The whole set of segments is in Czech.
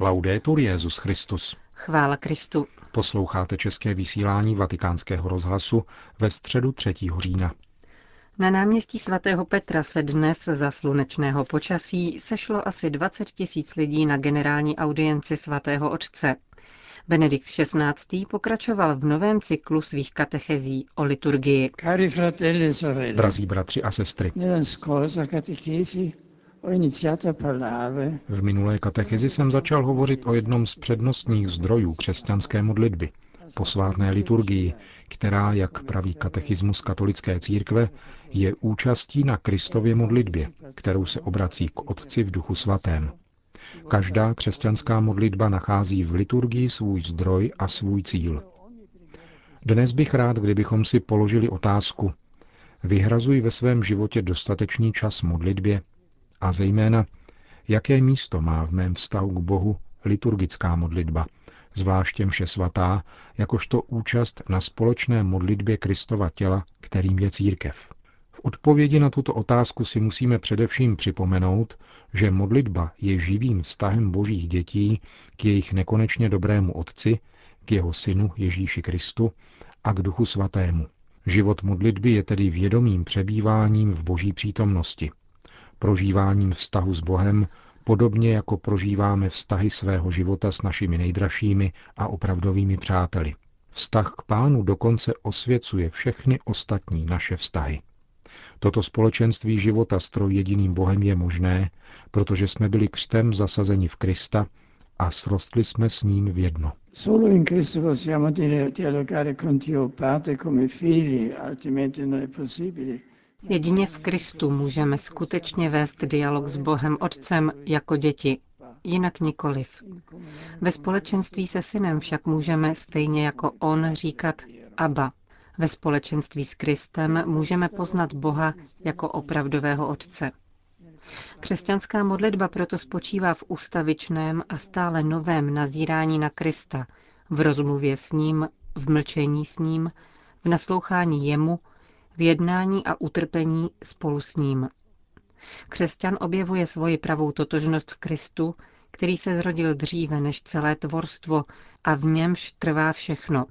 Laudetur Jezus Christus. Chvála Kristu. Posloucháte české vysílání Vatikánského rozhlasu ve středu 3. října. Na náměstí svatého Petra se dnes za slunečného počasí sešlo asi 20 tisíc lidí na generální audienci svatého otce. Benedikt XVI. pokračoval v novém cyklu svých katechezí o liturgii. E Drazí bratři a sestry, v minulé katechezi jsem začal hovořit o jednom z přednostních zdrojů křesťanské modlitby, posvátné liturgii, která, jak praví katechismus katolické církve, je účastí na Kristově modlitbě, kterou se obrací k Otci v duchu svatém. Každá křesťanská modlitba nachází v liturgii svůj zdroj a svůj cíl. Dnes bych rád, kdybychom si položili otázku, vyhrazuji ve svém životě dostatečný čas modlitbě a zejména, jaké místo má v mém vztahu k Bohu liturgická modlitba, zvláště mše svatá, jakožto účast na společné modlitbě Kristova těla, kterým je církev. V odpovědi na tuto otázku si musíme především připomenout, že modlitba je živým vztahem božích dětí k jejich nekonečně dobrému Otci, k jeho synu Ježíši Kristu a k Duchu Svatému. Život modlitby je tedy vědomým přebýváním v boží přítomnosti, prožíváním vztahu s Bohem, podobně jako prožíváme vztahy svého života s našimi nejdražšími a opravdovými přáteli. Vztah k pánu dokonce osvěcuje všechny ostatní naše vztahy. Toto společenství života s jediným Bohem je možné, protože jsme byli křtem zasazeni v Krista a srostli jsme s ním v jedno. Solo in. Jedině v Kristu můžeme skutečně vést dialog s Bohem Otcem jako děti, jinak nikoliv. Ve společenství se synem však můžeme stejně jako on říkat Abba. Ve společenství s Kristem můžeme poznat Boha jako opravdového Otce. Křesťanská modlitba proto spočívá v ustavičném a stále novém nazírání na Krista, v rozmluvě s ním, v mlčení s ním, v naslouchání jemu, v jednání a utrpení spolu s ním. Křesťan objevuje svoji pravou totožnost v Kristu, který se zrodil dříve než celé tvorstvo a v němž trvá všechno.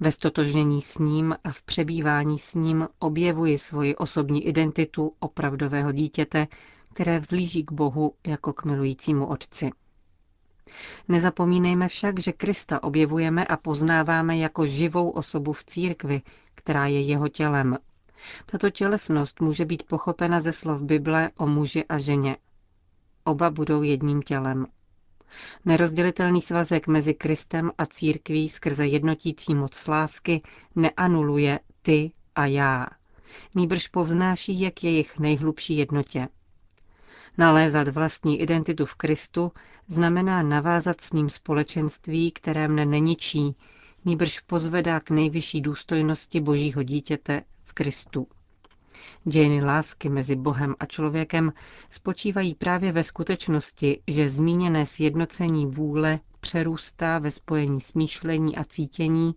Ve stotožnění s ním a v přebývání s ním objevuji svoji osobní identitu opravdového dítěte, které vzlíží k Bohu jako k milujícímu Otci. Nezapomínejme však, že Krista objevujeme a poznáváme jako živou osobu v církvi, která je jeho tělem. Tato tělesnost může být pochopena ze slov Bible o muži a ženě. Oba budou jedním tělem. Nerozdělitelný svazek mezi Kristem a církví skrze jednotící moc lásky neanuluje ty a já. Nýbrž povznáší je k jejich nejhlubší jednotě. Nalézat vlastní identitu v Kristu znamená navázat s ním společenství, které mne neničí, nýbrž pozvedá k nejvyšší důstojnosti božího dítěte v Kristu. Dějiny lásky mezi Bohem a člověkem spočívají právě ve skutečnosti, že zmíněné sjednocení vůle přerůstá ve spojení smýšlení a cítění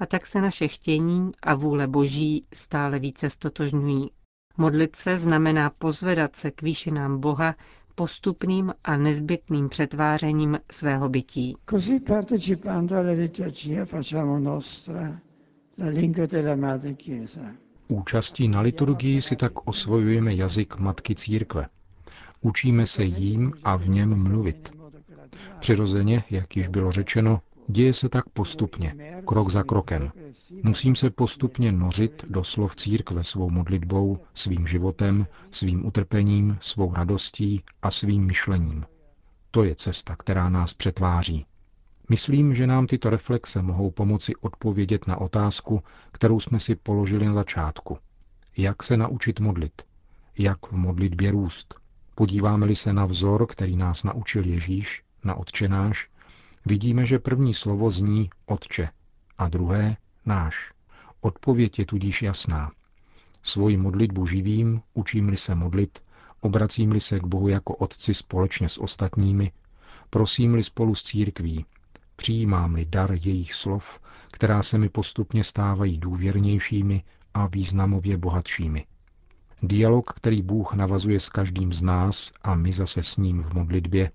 a tak se naše chtění a vůle Boží stále více stotožňují. Modlit se znamená pozvedat se k výšinám Boha postupným a nezbytným přetvářením svého bytí. Così partecipando alla liturgia facciamo nostra la lingua della Madre Chiesa. Účastí na liturgii si tak osvojujeme jazyk Matky Církve. Učíme se jím a v něm mluvit. Přirozeně, jak již bylo řečeno, děje se tak postupně, krok za krokem. Musím se postupně nořit do slov církve svou modlitbou, svým životem, svým utrpením, svou radostí a svým myšlením. To je cesta, která nás přetváří. Myslím, že nám tyto reflexe mohou pomoci odpovědět na otázku, kterou jsme si položili na začátku. Jak se naučit modlit? Jak v modlitbě růst? Podíváme-li se na vzor, který nás naučil Ježíš, na Otčenáš, vidíme, že první slovo zní Otče a druhé náš. Odpověď je tudíž jasná. Svoji modlitbu živím, učím-li se modlit, obracím-li se k Bohu jako Otci společně s ostatními, prosím-li spolu s církví, Přijímám-li dar jejich slov, která se mi postupně stávají důvěrnějšími a významově bohatšími. Dialog, který Bůh navazuje s každým z nás a my zase s ním v modlitbě,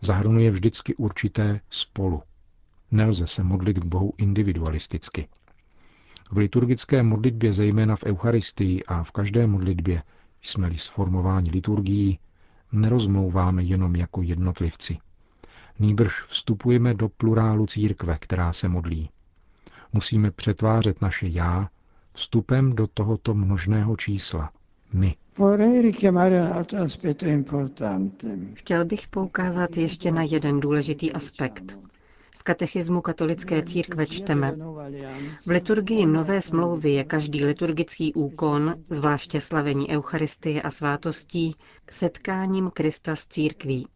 zahrnuje vždycky určité spolu. Nelze se modlit k Bohu individualisticky. V liturgické modlitbě, zejména v Eucharistii a v každé modlitbě, jsme-li sformováni liturgií, nerozmlouváme jenom jako jednotlivci. Nýbrž vstupujeme do plurálu církve, která se modlí. Musíme přetvářet naše já vstupem do tohoto množného čísla. My. Chtěl bych poukázat ještě na jeden důležitý aspekt. V katechismu katolické církve čteme. V liturgii Nové smlouvy je každý liturgický úkon, zvláště slavení Eucharistie a svátostí, setkáním Krista s církví.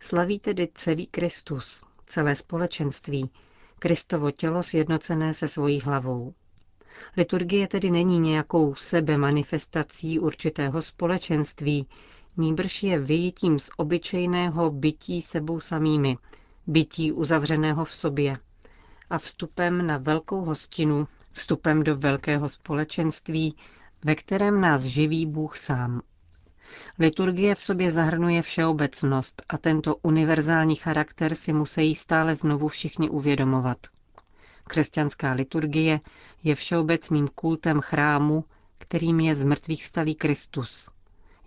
Slaví tedy celý Kristus, celé společenství, Kristovo tělo sjednocené se svojí hlavou. Liturgie tedy není nějakou sebemanifestací určitého společenství, níbrž je vyjitím z obyčejného bytí sebou samými, bytí uzavřeného v sobě a vstupem na velkou hostinu, vstupem do velkého společenství, ve kterém nás živí Bůh sám. Liturgie v sobě zahrnuje všeobecnost a tento univerzální charakter si musí stále znovu všichni uvědomovat. Křesťanská liturgie je všeobecným kultem chrámu, kterým je z mrtvých stalý Kristus.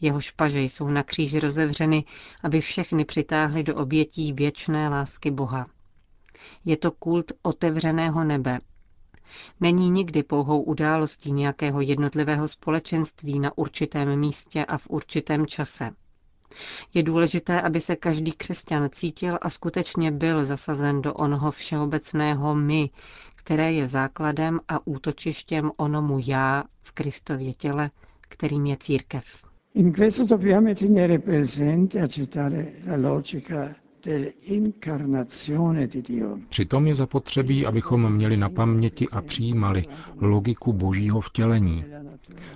Jeho špaže jsou na kříži rozevřeny, aby všechny přitáhly do obětí věčné lásky Boha. Je to kult otevřeného nebe. Není nikdy pouhou událostí nějakého jednotlivého společenství na určitém místě a v určitém čase. Je důležité, aby se každý křesťan cítil a skutečně byl zasazen do onoho všeobecného my, které je základem a útočištěm onomu já v Kristově těle, kterým je církev. In questo dobbiamo tenere presente accettare la logica Přitom je zapotřebí, abychom měli na paměti a přijímali logiku božího vtělení.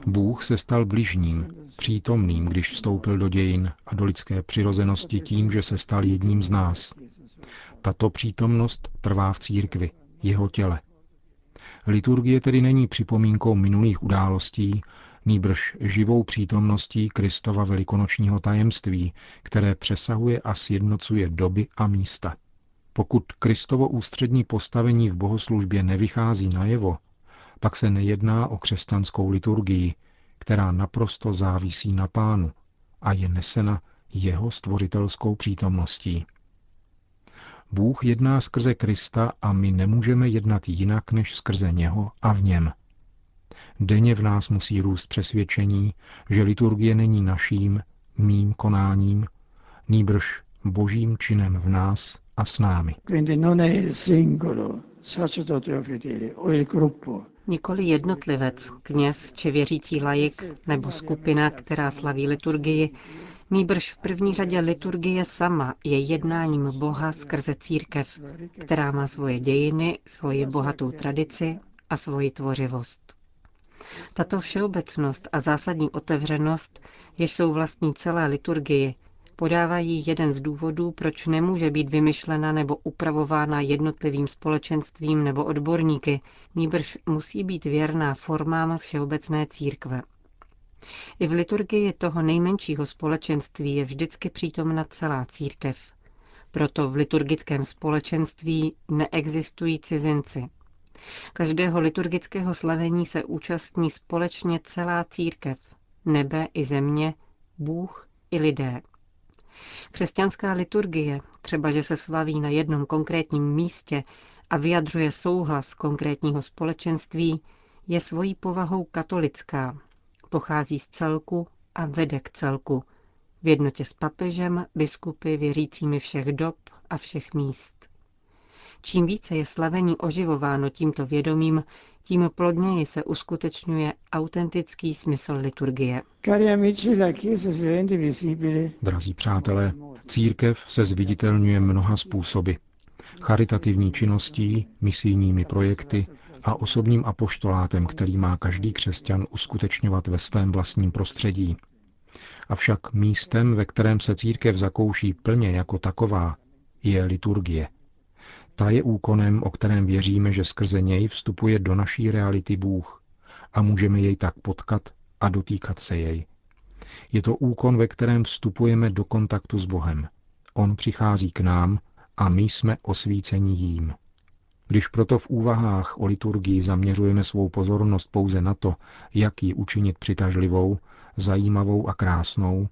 Bůh se stal bližním, přítomným, když vstoupil do dějin a do lidské přirozenosti tím, že se stal jedním z nás. Tato přítomnost trvá v církvi, jeho těle. Liturgie tedy není připomínkou minulých událostí, nýbrž živou přítomností Kristova velikonočního tajemství, které přesahuje a sjednocuje doby a místa. Pokud Kristovo ústřední postavení v bohoslužbě nevychází najevo, pak se nejedná o křesťanskou liturgii, která naprosto závisí na pánu a je nesena jeho stvořitelskou přítomností. Bůh jedná skrze Krista a my nemůžeme jednat jinak než skrze něho a v něm. Denně v nás musí růst přesvědčení, že liturgie není naším, mým konáním, nýbrž božím činem v nás a s námi. Nikoli jednotlivec, kněz či věřící lajik nebo skupina, která slaví liturgii, nýbrž v první řadě liturgie sama je jednáním Boha skrze církev, která má svoje dějiny, svoji bohatou tradici a svoji tvořivost. Tato všeobecnost a zásadní otevřenost, jež jsou vlastní celé liturgii, podávají jeden z důvodů, proč nemůže být vymyšlena nebo upravována jednotlivým společenstvím nebo odborníky, nýbrž musí být věrná formám všeobecné církve. I v liturgii toho nejmenšího společenství je vždycky přítomna celá církev. Proto v liturgickém společenství neexistují cizinci. Každého liturgického slavení se účastní společně celá církev, nebe i země, Bůh i lidé. Křesťanská liturgie, třeba že se slaví na jednom konkrétním místě a vyjadřuje souhlas konkrétního společenství, je svojí povahou katolická, pochází z celku a vede k celku, v jednotě s papežem, biskupy, věřícími všech dob a všech míst. Čím více je slavení oživováno tímto vědomím, tím plodněji se uskutečňuje autentický smysl liturgie. Drazí přátelé, církev se zviditelňuje mnoha způsoby. Charitativní činností, misijními projekty a osobním apoštolátem, který má každý křesťan uskutečňovat ve svém vlastním prostředí. Avšak místem, ve kterém se církev zakouší plně jako taková, je liturgie. Ta je úkonem, o kterém věříme, že skrze něj vstupuje do naší reality Bůh a můžeme jej tak potkat a dotýkat se jej. Je to úkon, ve kterém vstupujeme do kontaktu s Bohem On přichází k nám a my jsme osvíceni jím. Když proto v úvahách o liturgii zaměřujeme svou pozornost pouze na to, jak ji učinit přitažlivou, zajímavou a krásnou,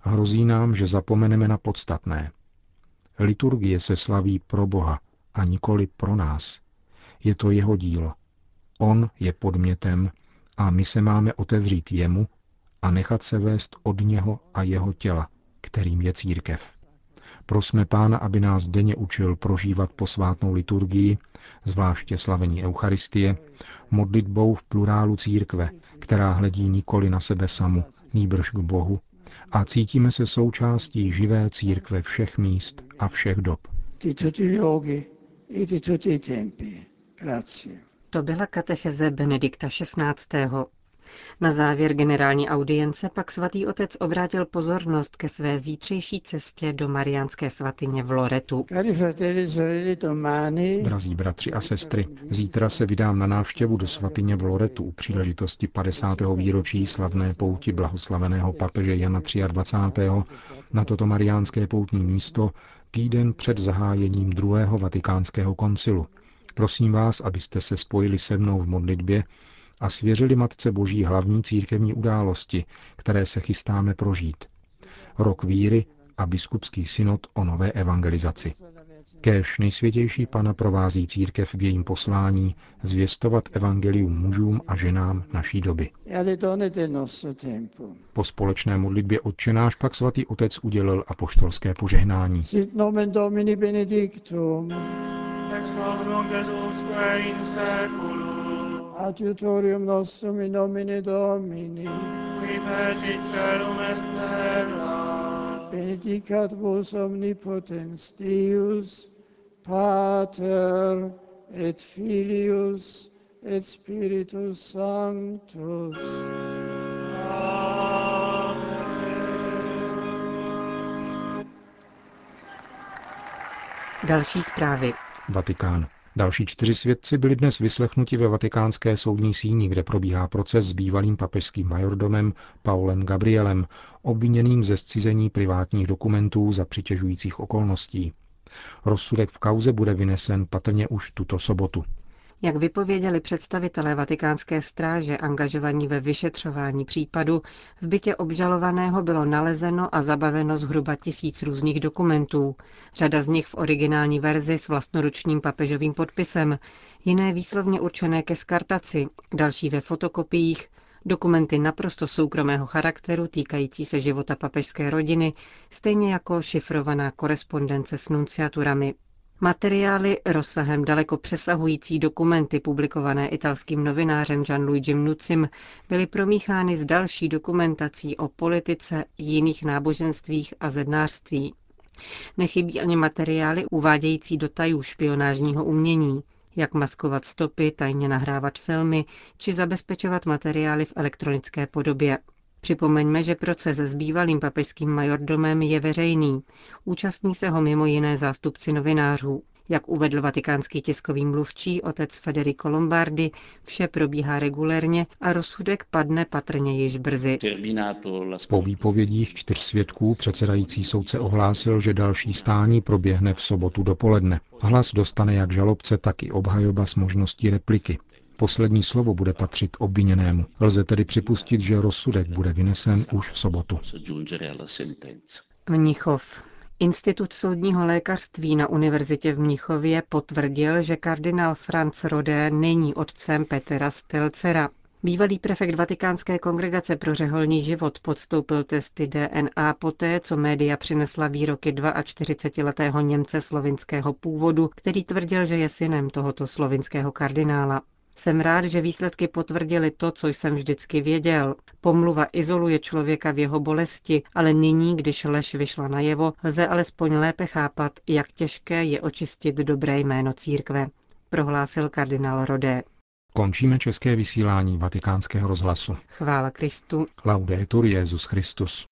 hrozí nám, že zapomeneme na podstatné. Liturgie se slaví pro Boha a nikoli pro nás. Je to jeho dílo. On je podmětem a my se máme otevřít jemu a nechat se vést od něho a jeho těla, kterým je církev. Prosme Pána, aby nás denně učil prožívat posvátnou liturgii, zvláště slavení Eucharistie, modlitbou v plurálu církve, která hledí nikoli na sebe samu, nýbrž k Bohu, a cítíme se součástí živé církve všech míst a všech dob. To byla katecheze Benedikta XVI. Na závěr generální audience pak svatý otec obrátil pozornost ke své zítřejší cestě do mariánské svatyně v Loretu. Drazí bratři a sestry, zítra se vydám na návštěvu do svatyně v Loretu u příležitosti 50. výročí slavné pouti blahoslaveného papeže Jana 23. na toto mariánské poutní místo týden před zahájením druhého vatikánského koncilu. Prosím vás, abyste se spojili se mnou v modlitbě a svěřili Matce Boží hlavní církevní události, které se chystáme prožít. Rok víry a biskupský synod o nové evangelizaci. Kéž nejsvětější Pana provází církev v jejím poslání zvěstovat evangelium mužům a ženám naší doby. Po společné modlitbě odčenáš pak svatý otec udělil apoštolské požehnání. Sit nomen Domini benedictum. Ex hoc nunc et usque in seculum adiutorium nostrum in nomine Domini, qui fecit celum et terra, benedicat vos omnipotens Deus, Pater et Filius et Spiritus Sanctus. Další zprávy. Vatikán. Další čtyři svědci byli dnes vyslechnuti ve vatikánské soudní síni, kde probíhá proces s bývalým papežským majordomem Paulem Gabrielem, obviněným ze zcizení privátních dokumentů za přitěžujících okolností. Rozsudek v kauze bude vynesen patrně už tuto sobotu. Jak vypověděli představitelé vatikánské stráže angažovaní ve vyšetřování případu, v bytě obžalovaného bylo nalezeno a zabaveno zhruba tisíc různých dokumentů. Řada z nich v originální verzi s vlastnoručním papežovým podpisem, jiné výslovně určené ke skartaci, další ve fotokopiích, dokumenty naprosto soukromého charakteru týkající se života papežské rodiny, stejně jako šifrovaná korespondence s nunciaturami. Materiály rozsahem daleko přesahující dokumenty publikované italským novinářem Gianluigi Nucim byly promíchány s další dokumentací o politice, jiných náboženstvích a zednářství. Nechybí ani materiály uvádějící do tajů špionážního umění, jak maskovat stopy, tajně nahrávat filmy či zabezpečovat materiály v elektronické podobě. Připomeňme, že proces s bývalým papežským majordomem je veřejný. Účastní se ho mimo jiné zástupci novinářů. Jak uvedl vatikánský tiskový mluvčí otec Federico Lombardi, vše probíhá regulérně a rozsudek padne patrně již brzy. Po výpovědích čtyř svědků předsedající soudce ohlásil, že další stání proběhne v sobotu dopoledne. Hlas dostane jak žalobce, tak i obhajoba s možností repliky. Poslední slovo bude patřit obviněnému. Lze tedy připustit, že rozsudek bude vynesen už v sobotu. Mnichov. Institut soudního lékařství na univerzitě v Mnichově potvrdil, že kardinál Franz Rodé není otcem Petra Stelcera. Bývalý prefekt Vatikánské kongregace pro řeholní život podstoupil testy DNA poté, co média přinesla výroky 42-letého Němce slovinského původu, který tvrdil, že je synem tohoto slovinského kardinála. Jsem rád, že výsledky potvrdily to, co jsem vždycky věděl. Pomluva izoluje člověka v jeho bolesti, ale nyní, když lež vyšla najevo, lze alespoň lépe chápat, jak těžké je očistit dobré jméno církve, prohlásil kardinál Rodé. Končíme české vysílání vatikánského rozhlasu. Chvála Kristu. Laudetur Jezus Christus.